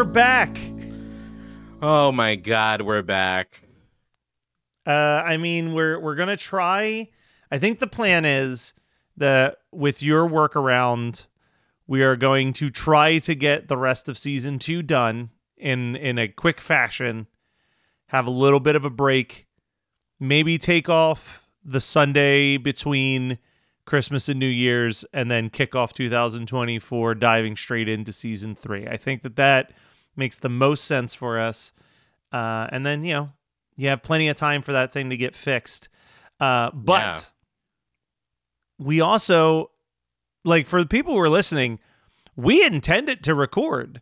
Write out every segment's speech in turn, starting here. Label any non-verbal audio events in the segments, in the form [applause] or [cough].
we're back. Oh my god, we're back. Uh, I mean, we're we're gonna try. I think the plan is that with your workaround, we are going to try to get the rest of season two done in in a quick fashion. Have a little bit of a break, maybe take off the Sunday between Christmas and New Year's, and then kick off 2024 diving straight into season three. I think that that makes the most sense for us. Uh, and then, you know, you have plenty of time for that thing to get fixed. Uh, but Yeah. we also, like, for the people who are listening, we intended to record.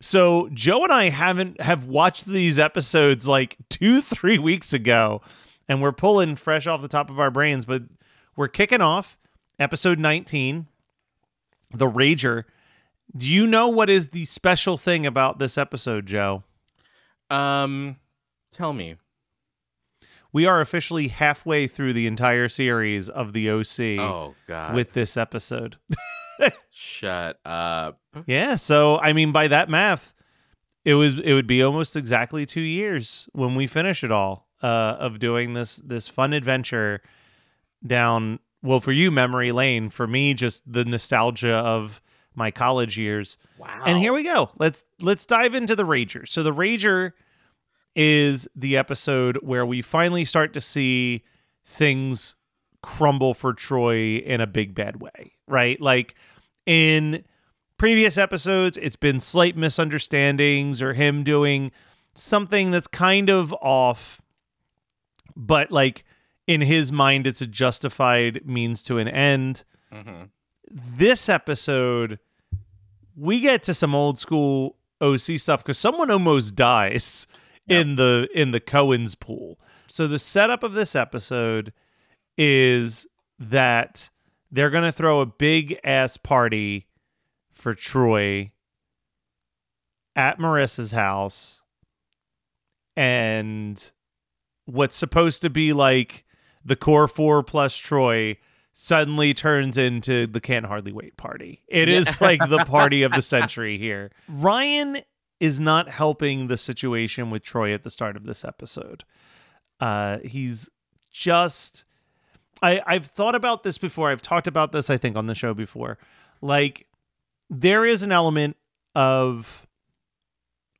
So Joe and I haven't have watched these episodes like two, [laughs] three weeks ago, and we're pulling fresh off the top of our brains. But we're kicking off episode 19, The Rager. Do you know what is the special thing about this episode, Joe? Um, tell me. We are officially halfway through the entire series of the OC Oh god. with this episode. [laughs] shut up. Yeah, so I mean by that math, it was it would be almost exactly 2 years when we finish it all uh of doing this this fun adventure down well for you memory lane, for me just the nostalgia of my college years. Wow. And here we go. Let's let's dive into the Rager. So the Rager is the episode where we finally start to see things crumble for Troy in a big bad way, right? Like in previous episodes, it's been slight misunderstandings or him doing something that's kind of off, but like in his mind, it's a justified means to an end Mhm. This episode we get to some old school OC stuff because someone almost dies in the in the Cohen's pool. So the setup of this episode is that they're gonna throw a big ass party for Troy at Marissa's house, and what's supposed to be like the core four plus Troy suddenly turns into the can't hardly wait party. It is like the party of the [laughs] century here. Ryan is not helping the situation with Troy at the start of this episode. Uh, he's just I I've thought about this before. I've talked about this I think on the show before. Like there is an element of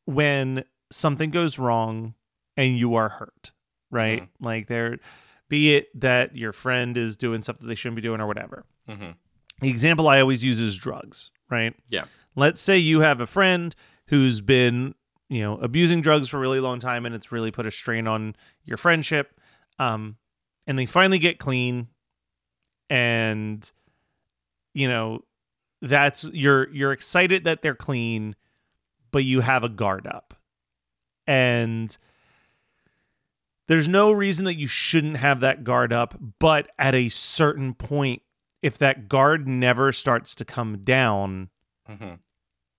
when something goes wrong and you are hurt, right? Like there be it that your friend is doing stuff that they shouldn't be doing or whatever. Mhm. The example I always use is drugs, right? Yeah. Let's say you have a friend who's been, you know, abusing drugs for a really long time and it's really put a strain on your friendship. Um, and they finally get clean and you know, that's you're you're excited that they're clean, but you have a guard up. And there's no reason that you shouldn't have that guard up, but at a certain point, if that guard never starts to come down, Mhm.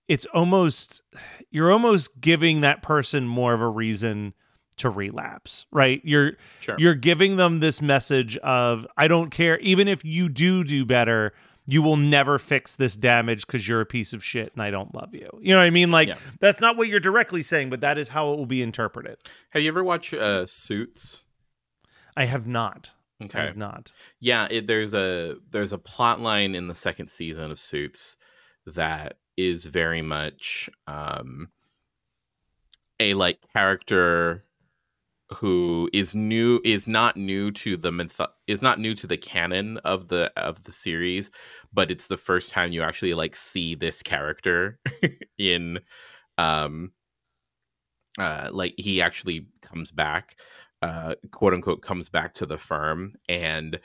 it's almost you're almost giving that person more of a reason to relapse, right? You're Sure. you're giving them this message of I don't care even if you do do better, you will never fix this damage cuz you're a piece of shit and I don't love you. You know what I mean? Like Yeah. that's not what you're directly saying, but that is how it will be interpreted. Have you ever watched uh, Suits? I have not. Okay, I have not. Yeah, it, there's a there's a plot line in the second season of Suits that is very much um a like character who is new is not new to the myth is not new to the canon of the of the series but it's the first time you actually like see this character [laughs] in um uh like he actually comes back uh quote unquote comes back to the firm and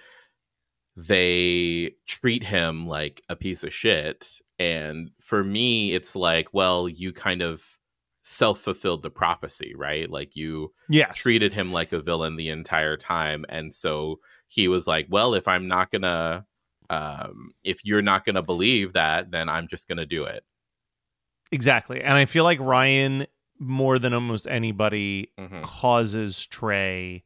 they treat him like a piece of shit. And for me it's like well you kind of self-fulfilled the prophecy right like you Yes. treated him like a villain the entire time and so he was like well if i'm not gonna um if you're not gonna believe that then i'm just gonna do it Exactly. And I feel like Ryan more than almost anybody Mhm. causes Trey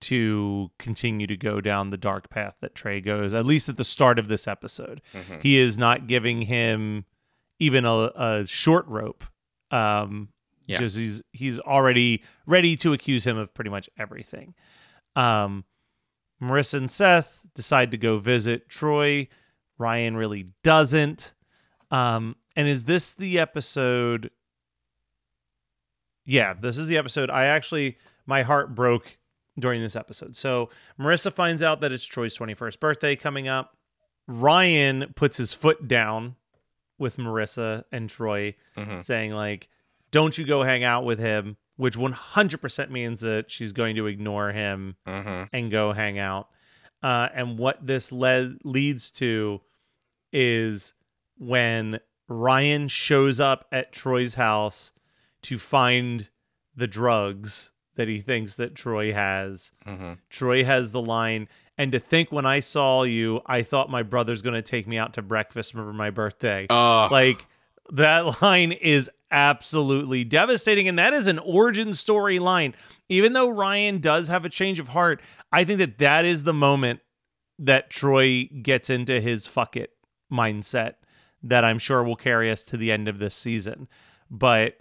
to continue to go down the dark path that Trey goes, at least at the start of this episode. Mhm. He is not giving him even a, a short rope. Um, Yeah. just he's he's already ready to accuse him of pretty much everything. Um, Marissa and Seth decide to go visit Troy. Ryan really doesn't. Um, and is this the episode? Yeah, this is the episode. I actually, my heart broke during this episode. So Marissa finds out that it's Troy's 21st birthday coming up. Ryan puts his foot down with Marissa and Troy, Mhm. saying, like, don't you go hang out with him, which 100% means that she's going to ignore him Mhm. and go hang out. Uh, and what this led leads to is when Ryan shows up at Troy's house to find the drugs that he thinks that Troy has. Mhm. Troy has the line, and to think when I saw you, I thought my brother's going to take me out to breakfast for my birthday. Oh, Like that [laughs] line is absolutely devastating, and that is an origin story line. Even though Ryan does have a change of heart, I think that that is the moment that Troy gets into his fuck it mindset that I'm sure will carry us to the end of this season. But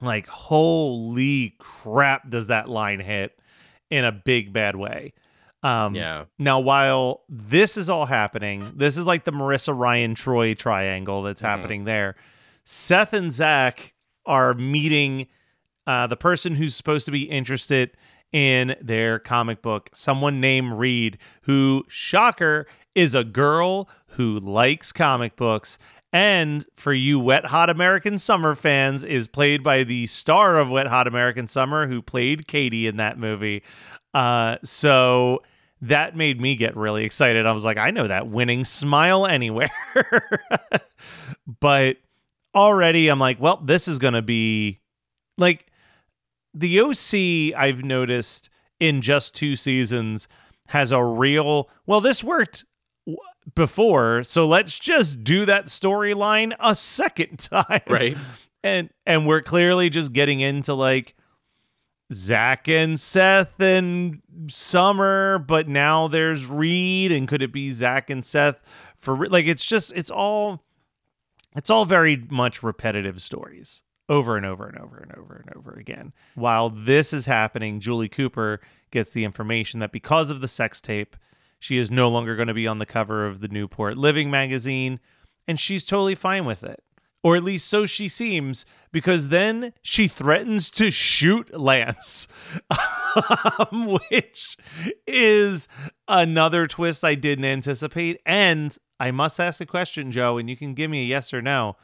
like, holy crap, does that line hit in a big bad way? Um, yeah. now, while this is all happening, this is like the Marissa Ryan Troy triangle that's Mhm. happening there. Seth and Zach are meeting uh, the person who's supposed to be interested in their comic book, someone named Reed, who, shocker, is a girl who likes comic books. And for you Wet Hot American Summer fans, is played by the star of Wet Hot American Summer, who played Katie in that movie. Uh, so that made me get really excited. I was like, I know that winning smile anywhere. [laughs] but already I'm like, well, this is going to be like the OC I've noticed in just two seasons has a real, well, this worked before, so let's just do that storyline a second [laughs] time. Right. And and we're clearly just getting into like Zach and Seth and Summer, but now there's Reed, and could it be Zach and Seth for like it's just it's all it's all very much repetitive stories over and over and over and over and over again. While this is happening, Julie Cooper gets the information that because of the sex tape, she is no longer going to be on the cover of the Newport Living magazine, and she's totally fine with it. Or at least so she seems, because then she threatens to shoot Lance, [laughs] um, which is another twist I didn't anticipate. And I must ask a question, Joe, and you can give me a yes or no.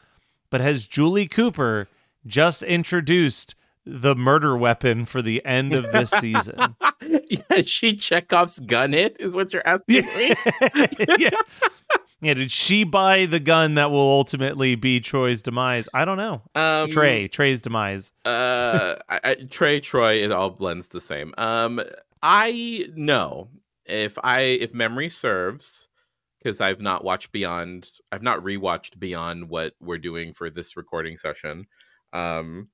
But has Julie Cooper just introduced the murder weapon for the end of this season? [laughs] yeah, she Chekhov's gun it is what you're asking me. [laughs] yeah. Yeah, did she buy the gun that will ultimately be Troy's demise? I don't know. Um, Trey, Trey's demise. uh, I, I, Trey, Troy, it all blends the same. Um, I know if I if memory serves, because I've not watched beyond, I've not rewatched beyond what we're doing for this recording session. Um,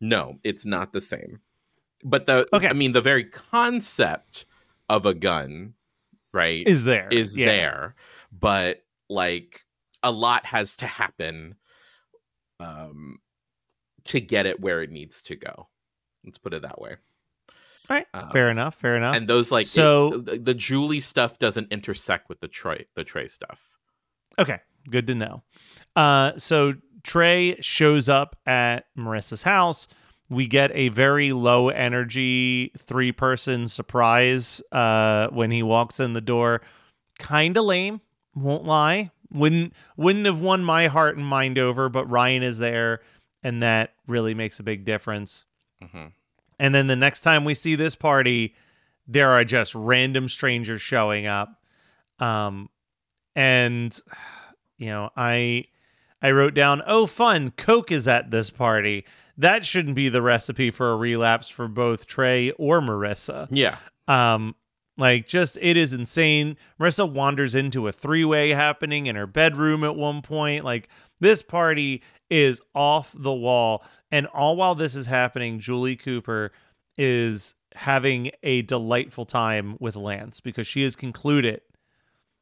no, it's not the same. But the Okay. I mean, the very concept of a gun, right, Is there. is Yeah. there, but like a lot has to happen um to get it where it needs to go. Let's put it that way. All right. Um, fair enough. Fair enough. And those like So- it- the, the Julie stuff doesn't intersect with the Trey the Trey stuff. Okay, good to know. Uh, so Trey shows up at Marissa's house. We get a very low energy three person surprise uh, when he walks in the door. Kind of lame, won't lie. Wouldn't wouldn't have won my heart and mind over, but Ryan is there, and that really makes a big difference. hmm And then the next time we see this party, there are just random strangers showing up. Um, and you know, I I wrote down, "Oh, fun! Coke is at this party." That shouldn't be the recipe for a relapse for both Trey or Marissa. Yeah. Um, like just it is insane. Marissa wanders into a three-way happening in her bedroom at one point. Like this party is off the wall. And all while this is happening, Julie Cooper is having a delightful time with Lance because she has concluded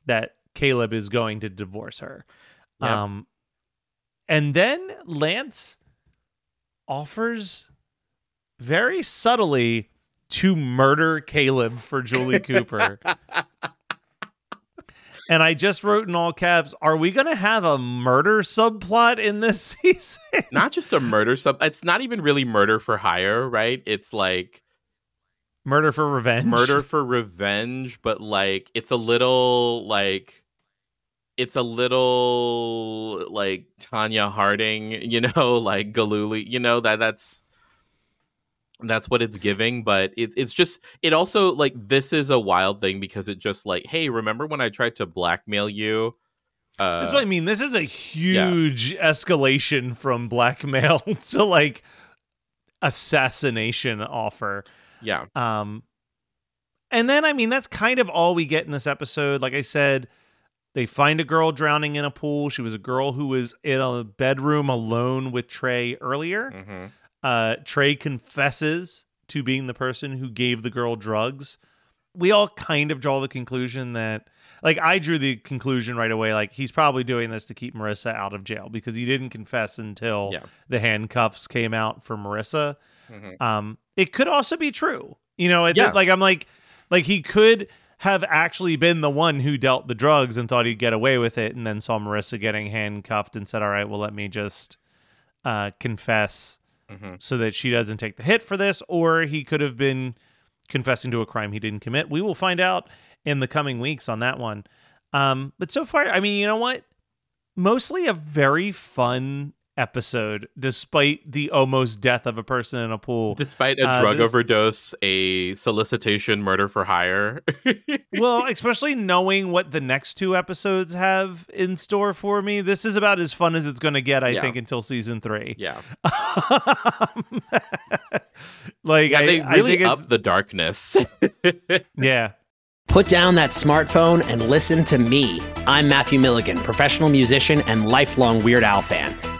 that Caleb is going to divorce her. Yep. Um and then Lance offers very subtly to murder Caleb for Julie Cooper. and I just wrote in all caps, are we going to have a murder subplot in this [laughs] season? Not just a murder sub it's not even really murder for hire, right? It's like murder for revenge? murder for revenge, but like it's a little like it's a little like Tonya Harding, you know, [laughs] like Gillooly, you know that that's that's what it's giving, but it's it's just it also like this is a wild thing because it just like, hey, remember when I tried to blackmail you? Uh, That's what I mean. This is a huge escalation from blackmail [laughs] to like assassination offer. yeah, Um, and then I mean that's kind of all we get in this episode. Like I said, they find a girl drowning in a pool. She was a girl who was in a bedroom alone with Trey earlier. hmm Uh, Trey confesses to being the person who gave the girl drugs. We all kind of draw the conclusion that, like, I drew the conclusion right away, like, he's probably doing this to keep Marissa out of jail because he didn't confess until Yeah. the handcuffs came out for Marissa. hmm Um, it could also be true. You know, it, Yeah. like I'm like, like he could have actually been the one who dealt the drugs and thought he'd get away with it, and then saw Marissa getting handcuffed and said, "All right, well, let me just uh, confess hmm so that she doesn't take the hit for this." Or he could have been confessing to a crime he didn't commit. We will find out in the coming weeks on that one. Um, but so far, I mean, you know what? Mostly a very fun episode, despite the almost death of a person in a pool. Despite a Uh, drug this- overdose, a solicitation, murder for hire. [laughs] well, especially knowing what the next two episodes have in store for me, this is about as fun as it's going to get, I Yeah. think, until season three. yeah, [laughs] like, yeah, I, they I really think it's, up the darkness. [laughs] yeah. Put down that smartphone and listen to me. I'm Matthew Milligan, professional musician and lifelong Weird Al fan.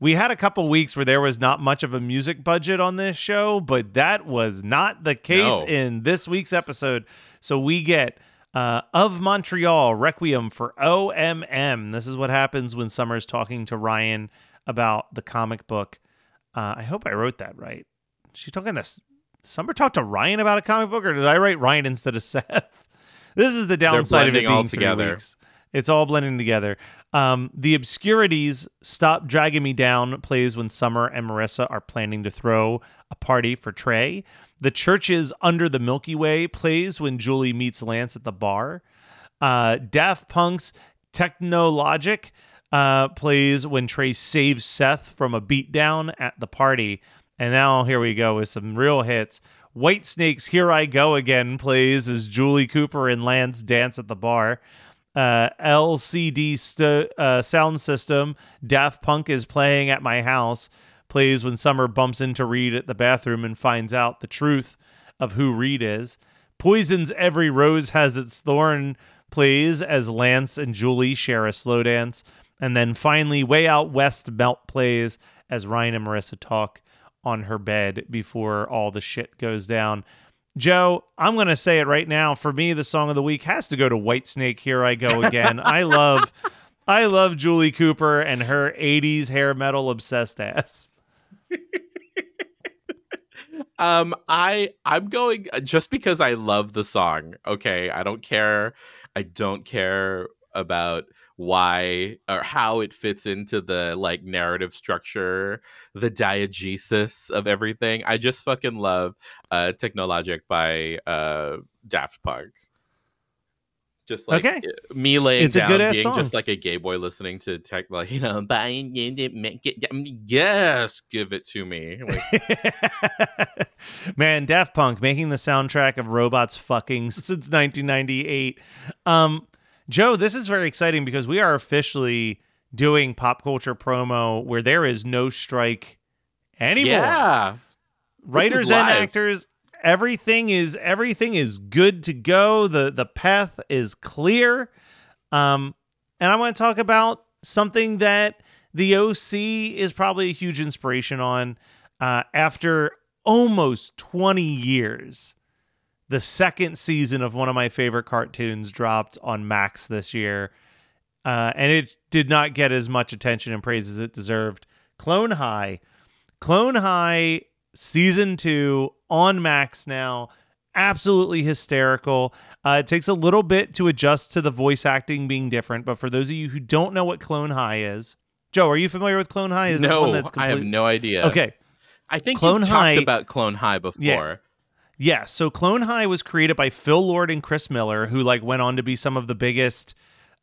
we had a couple weeks where there was not much of a music budget on this show, but that was not the case No. in this week's episode. So we get uh, of Montreal Requiem for OMM. This is what happens when Summer's talking to Ryan about the comic book. Uh, I hope I wrote that right. She's talking this. Summer talked to Ryan about a comic book, or did I write Ryan instead of [laughs] Seth? This is the downside of it all being three together. weeks. It's all blending together. Um, the obscurities stop dragging me down plays when Summer and Marissa are planning to throw a party for Trey. The churches under the Milky Way plays when Julie meets Lance at the bar. Uh, Daft Punk's Technologic uh, plays when Trey saves Seth from a beatdown at the party. And now here we go with some real hits. Whitesnake's Here I Go Again plays as Julie Cooper and Lance dance at the bar. Uh, LCD st- uh, sound system, Daft Punk is playing at my house, plays when Summer bumps into Reed at the bathroom and finds out the truth of who Reed is. Poison's Every Rose Has Its Thorn plays as Lance and Julie share a slow dance. And then finally, Way Out West Melt plays as Ryan and Marissa talk on her bed before all the shit goes down. Joe, I'm going to say it right now. For me, the song of the week has to go to Whitesnake. Here I go again. I love, [laughs] I love Julie Cooper and her '80s hair metal obsessed ass. [laughs] Um, I I'm going just because I love the song. Okay, I don't care. I don't care about why or how it fits into the like narrative structure, the diegesis of everything. I just fucking love uh Technologic by uh Daft Punk. Just like Okay. uh, me laying It's a down, being song. just like a gay boy listening to tech, like [laughs] you know, buying it, make it, yes, give it to me. Like, [laughs] Man, Daft Punk making the soundtrack of robots fucking [laughs] since 1998. Um, Joe, this is very exciting because we are officially doing pop culture promo where there is no strike anymore. Yeah. Writers and actors, everything is everything is good to go. The the path is clear. Um, and I want to talk about something that the OC is probably a huge inspiration on. Uh, after almost 20 years, the second season of one of my favorite cartoons dropped on Max this year. Uh, and it did not get as much attention and praise as it deserved. Clone High. Clone High season two on Max now. Absolutely hysterical. Uh, it takes a little bit to adjust to the voice acting being different, but for those of you who don't know what Clone High is, Joe, are you familiar with Clone High? Is this no, one that's I have no idea. Okay. I think Clone you High- talked about Clone High before. Yeah, so Clone High was created by Phil Lord and Chris Miller, who like went on to be some of the biggest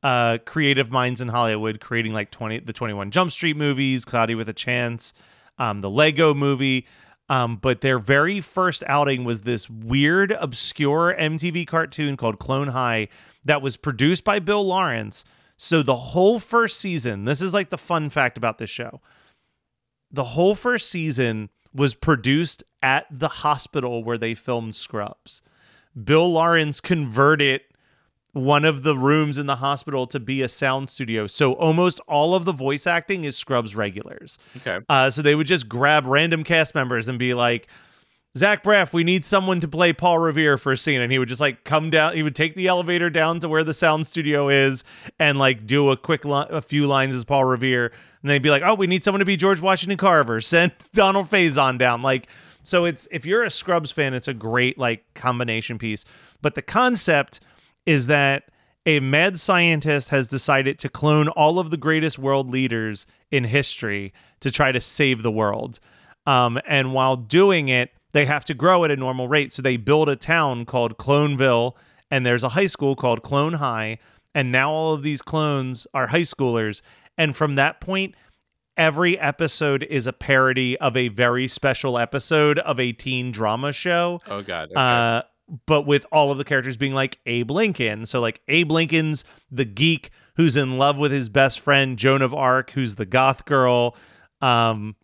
uh, creative minds in Hollywood, creating like twenty the Twenty One Jump Street movies, Cloudy with a Chance, um, the Lego Movie. Um, but their very first outing was this weird, obscure MTV cartoon called Clone High that was produced by Bill Lawrence. So the whole first season, this is like the fun fact about this show the whole first season was produced at the hospital where they filmed Scrubs. Bill Lawrence converted one of the rooms in the hospital to be a sound studio. So almost all of the voice acting is Scrubs regulars. Okay. Uh, so they would just grab random cast members and be like, Zach Braff, we need someone to play Paul Revere for a scene. And he would just like come down, he would take the elevator down to where the sound studio is and like do a quick, li- a few lines as Paul Revere. And they'd be like, oh, we need someone to be George Washington Carver. Send [laughs] Donald Faison down. Like, so it's, if you're a Scrubs fan, it's a great like combination piece. But the concept is that a mad scientist has decided to clone all of the greatest world leaders in history to try to save the world. Um, and while doing it, they have to grow at a normal rate. So they build a town called Cloneville, and there's a high school called Clone High. And now all of these clones are high schoolers. And from that point, every episode is a parody of a very special episode of a teen drama show. Oh god. Okay. Uh, but with all of the characters being like Abe Lincoln. So like Abe Lincoln's the geek who's in love with his best friend Joan of Arc, who's the goth girl. Um,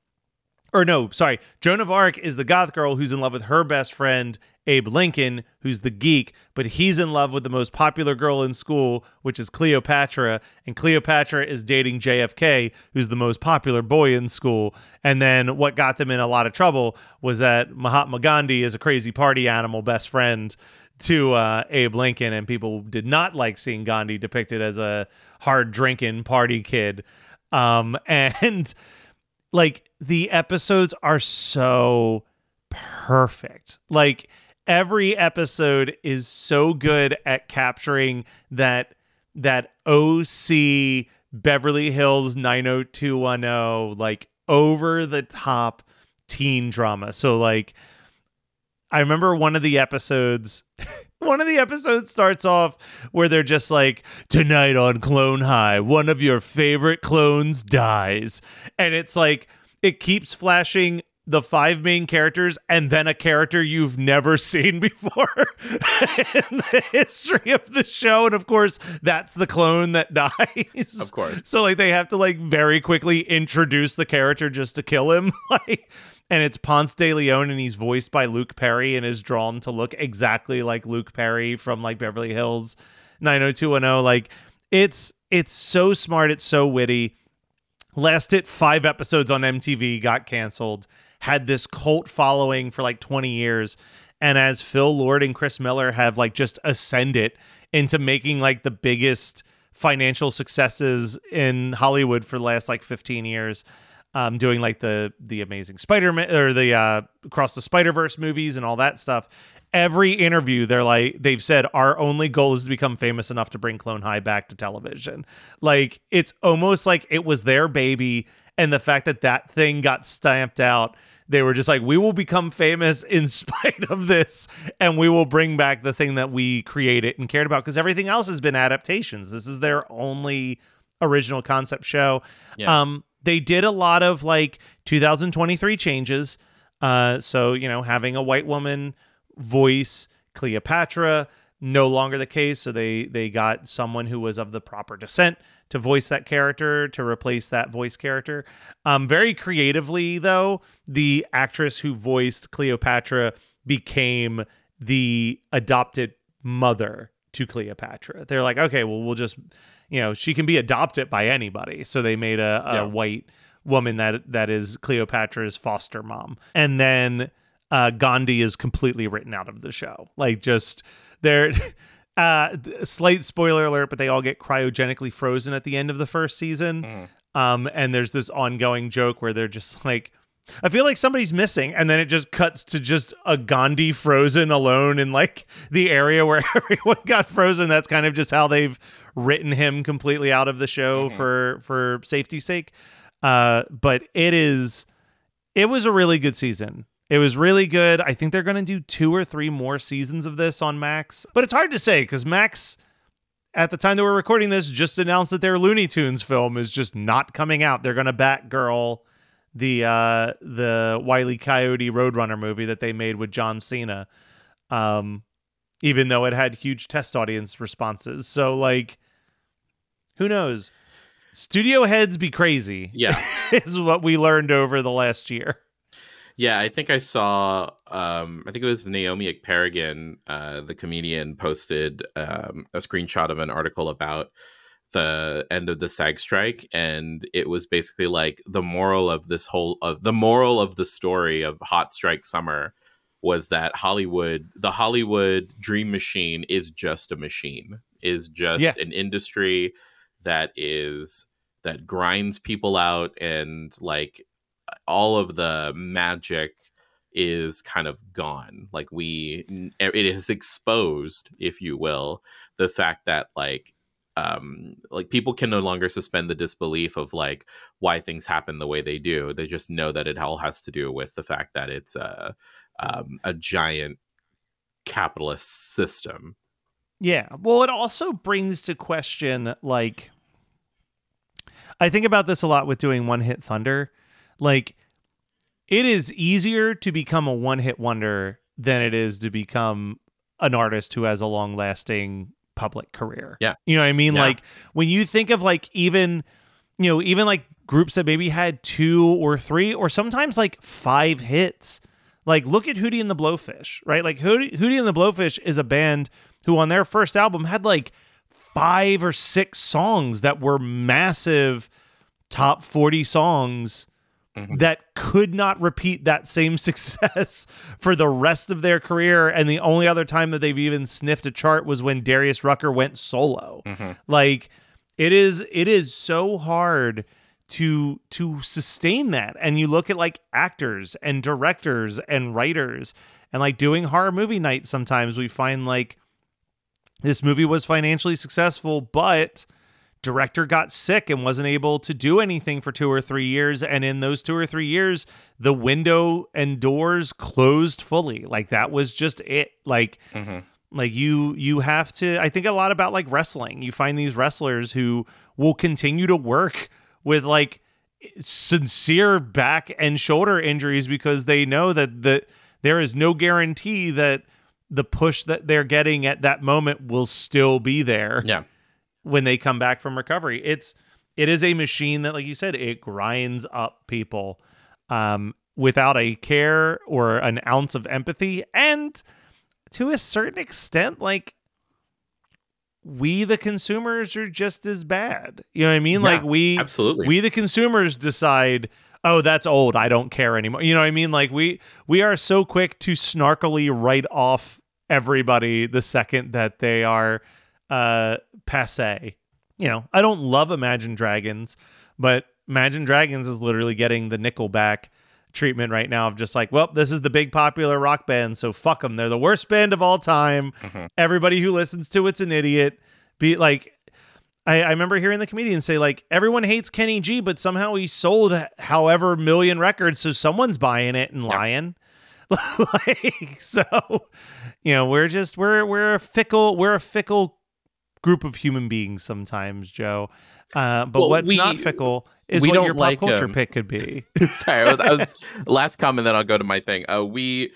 or no, sorry, Joan of Arc is the goth girl who's in love with her best friend Abe Lincoln, who's the geek, but he's in love with the most popular girl in school, which is Cleopatra, and Cleopatra is dating JFK, who's the most popular boy in school. And then what got them in a lot of trouble was that Mahatma Gandhi is a crazy party animal best friend to uh, Abe Lincoln, and people did not like seeing Gandhi depicted as a hard drinking party kid. Um, [laughs] and like the episodes are so perfect. Like every episode is so good at capturing that that OC Beverly Hills 90210 like over the top teen drama. So like I remember one of the episodes [laughs] one of the episodes starts off where they're just like tonight on Clone High, one of your favorite clones dies. And it's like it keeps flashing the five main characters and then a character you've never [laughs] seen before in the history of the show. And of course that's the clone that [laughs] dies. Of course. so like they have to like very quickly introduce the character just to kill him. [laughs] Like and it's Ponce de Leon and he's voiced by Luke Perry and is drawn to look exactly like Luke Perry from like Beverly Hills 90210 like it's it's so smart. It's so witty. Lasted five episodes on MTV, got canceled, had this cult following for like 20 years. And as Phil Lord and Chris Miller have like just ascended into making like the biggest financial successes in Hollywood for the last like 15 years, um, doing like the the Amazing Spider-Man or the uh, Across the Spider-Verse movies and all that stuff. Every interview, they're like they've said our only goal is to become famous enough to bring Clone High back to television. Like it's almost like it was their baby, and the fact that that thing got stamped out, they were just like, we will become famous [laughs] in spite of this, and we will bring back the thing that we created and cared about because everything else has been adaptations. This is their only original concept show. Yeah. Um, they did a lot of like 2023 changes. Uh, so you know, having a white woman voice Cleopatra no longer the case. So they they got someone who was of the proper descent to voice that character to replace that voice character. Um, very creatively though, the actress who voiced Cleopatra became the adopted mother to Cleopatra. They're like, okay, well, we'll just, you know, she can be adopted by anybody. So they made a, a Yeah. white woman that that is Cleopatra's foster mom, and then uh, Gandhi is completely written out of the show. Like, just they're. [laughs] Uh, slight spoiler alert, but they all get cryogenically frozen at the end of the first season. Um, and there's this ongoing joke where they're just like, I feel like somebody's missing, and then it just cuts to just a Gandhi frozen alone in like the area where [laughs] everyone got frozen. That's kind of just how they've written him completely out of the show for for safety's sake. Uh, but it is, it was a really good season. It was really good. I think they're going to do two or three more seasons of this on Max, but it's hard to say because Max at the time that we're recording this, just announced that their Looney Tunes film is just not coming out. They're gonna Batgirl the uh the Wile E. Coyote Roadrunner movie that they made with John Cena. Um even though it had huge test audience responses. So like who knows? Studio heads be crazy Yeah. [laughs] is what we learned over the last year. Yeah, I think I saw. Um, I think it was Naomi Ekperigin, uh, the comedian, posted um, a screenshot of an article about the end of the SAG strike, and it was basically like the moral of this whole of the moral of the story of Hot Strike Summer was that Hollywood, the Hollywood dream machine, is just a machine, is just Yeah. an industry that is that grinds people out and like all of the magic is kind of gone like we it is exposed if you will the fact that like um like people can no longer suspend the disbelief of like why things happen the way they do they just know that it all has to do with the fact that it's a um, a giant capitalist system Yeah. Well, it also brings to question like I think about this a lot with doing one hit thunder. Like it is easier to become a one hit wonder than it is to become an artist who has a long lasting public career. Yeah. You know what I mean? Yeah. Like when you think of like even you know, even like groups that maybe had two or three or sometimes like five hits. Like look at Hootie and the Blowfish, right? Like Hootie, Hootie and the Blowfish is a band who on their first album had like five or six songs that were massive top 40 songs Mm-hmm. that could not repeat that same [laughs] success for the rest of their career. And the only other time that they've even sniffed a chart was when Darius Rucker went solo. Mm-hmm. Like it is it is so hard to to sustain that. And you look at like actors and directors and writers and like doing horror movie night sometimes we find like this movie was financially successful but director got sick and wasn't able to do anything for two or three years and in those two or three years the window and doors closed fully. Like that was just it. Like mm-hmm. like you you have to i think a lot about like wrestling. You find these wrestlers who will continue to work with like sincere back and shoulder injuries because they know that the there is no guarantee that the push that they're getting at that moment will still be there. Yeah when they come back from recovery. It's it is a machine that, like you said, it grinds up people um, without a care or an ounce of empathy, and to a certain extent, like we the consumers are just as bad. You know what I mean? Yeah, like we absolutely. we the consumers decide oh that's old i don't care anymore you know what i mean like we we are so quick to snarkily write off everybody the second that they are uh passe. You know i don't love imagine dragons but imagine dragons is literally getting the nickelback treatment right now of just like well this is the big popular rock band so fuck them they're the worst band of all time. Everybody who listens to it's an idiot. Be like I, I remember hearing the comedian say like everyone hates Kenny G, but somehow he sold however million records, so someone's buying it and lying. [laughs] like so, you know, we're just we're we're a fickle we're a fickle group of human beings sometimes, Joe. Uh, but Well, what's we- not fickle is we what don't your pop like, culture um, pick could be. [laughs] Sorry, I was, I was last comment. Then I'll go to my thing. Uh, we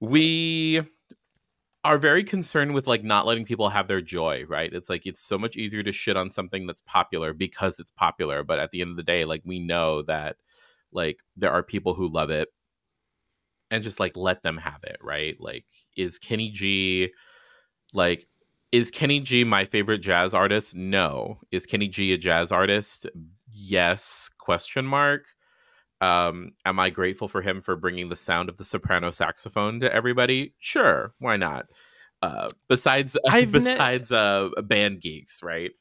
we are very concerned with like not letting people have their joy. Right? It's like it's so much easier to shit on something that's popular because it's popular. But at the end of the day, like we know that like there are people who love it, and just like let them have it. Right? Like is Kenny G like is Kenny G my favorite jazz artist? No. Is Kenny G a jazz artist? Yes. Question mark. Um, am I grateful for him for bringing the sound of the soprano saxophone to everybody? Sure, why not? Uh, besides, [laughs] I've ne- besides uh, band geeks, right?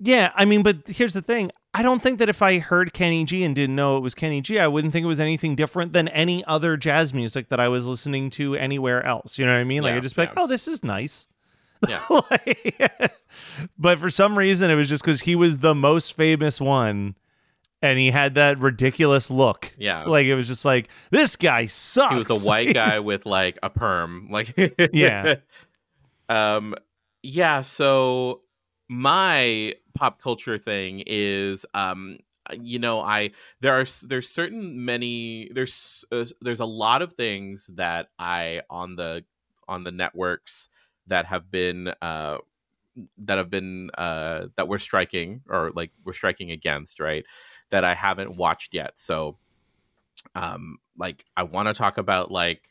Yeah, I mean, but here's the thing. I don't think that if I heard Kenny G and didn't know it was Kenny G, I wouldn't think it was anything different than any other jazz music that I was listening to anywhere else. You know what I mean? Like Yeah, I just be like, oh, this is nice. Yeah. [laughs] Like- [laughs] but for some reason, it was just because he was the most famous one, and he had that ridiculous look. Yeah. like it was just like this guy sucks. He was a white guy [laughs] with like a perm, like Yeah. um, yeah. So my pop culture thing is um you know i there are there's certain many there's uh, there's a lot of things that i on the on the networks that have been uh that have been uh that we're striking or like we're striking against right that i haven't watched yet. So um like I want to talk about like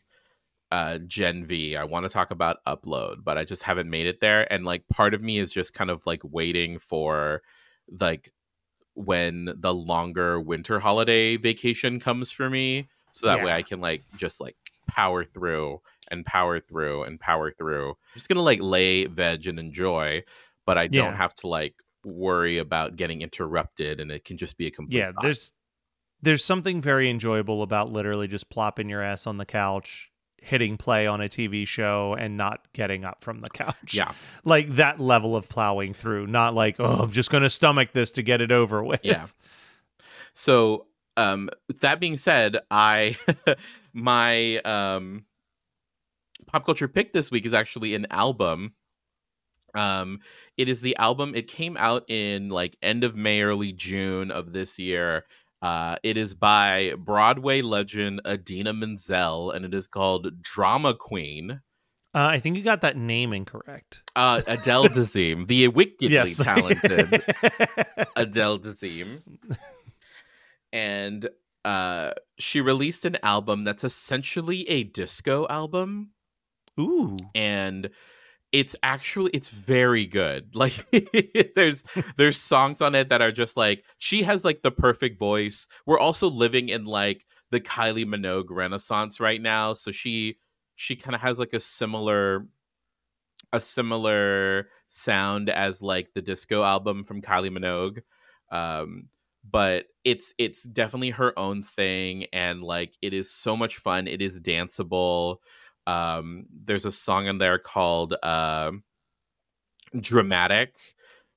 uh Gen V. I want to talk about upload, but I just haven't made it there. And like part of me is just kind of like waiting for like when the longer winter holiday vacation comes for me so that way I can like just like power through and power through and power through. I'm just going to like lay veg and enjoy, but I don't Yeah. have to like worry about getting interrupted and it can just be a complete yeah vibe. there's there's something very enjoyable about literally just plopping your ass on the couch hitting play on a tv show and not getting up from the couch yeah. [laughs] like that level of plowing through not like oh i'm just gonna stomach this to get it over with Yeah. So, um, that being said, I [laughs] my um pop culture pick this week is actually an album. Um, it is the album. It came out in like end of May, early June of this year. Uh, it is by Broadway legend Idina Menzel, and it is called Drama Queen. uh, i think you got that name incorrect Uh, Adele [laughs] Dazeem, the wickedly yes talented [laughs] Adele Dazeem. And uh she released an album that's essentially a disco album. Ooh. And it's actually it's very good. [laughs] Like there's there's songs on it that are just like she has like the perfect voice. We're also living in like the kylie minogue renaissance right now. So she she kind of has like a similar a similar sound as like the disco album from kylie minogue. Um but it's it's definitely her own thing and like it is so much fun it is danceable um there's a song in there called uh, dramatic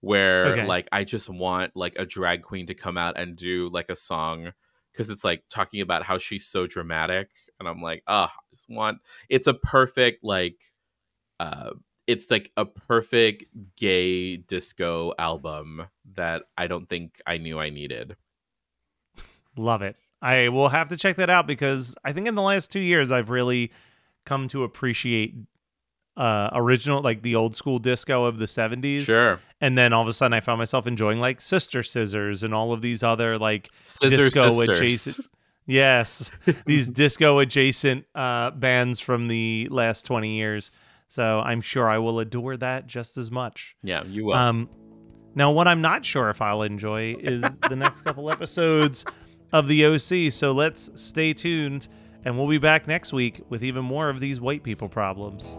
where Okay. like i just want like a drag queen to come out and do like a song because it's like talking about how she's so dramatic and i'm like oh i just want it's a perfect like uh it's like a perfect gay disco album that i don't think i knew i needed. Love it. I will have to check that out because I think in the last two years I've really come to appreciate uh original like the old school disco of the 70s sure. And then all of a sudden I found myself enjoying like Sister Scissors and all of these other like scissor disco sisters. adjacent [laughs] yes. These [laughs] disco adjacent uh bands from the last 20 years so I'm sure I will adore that just as much yeah you will um, now, what I'm not sure if I'll enjoy is the next couple [laughs] episodes of the OC. So let's stay tuned, and we'll be back next week with even more of these white people problems.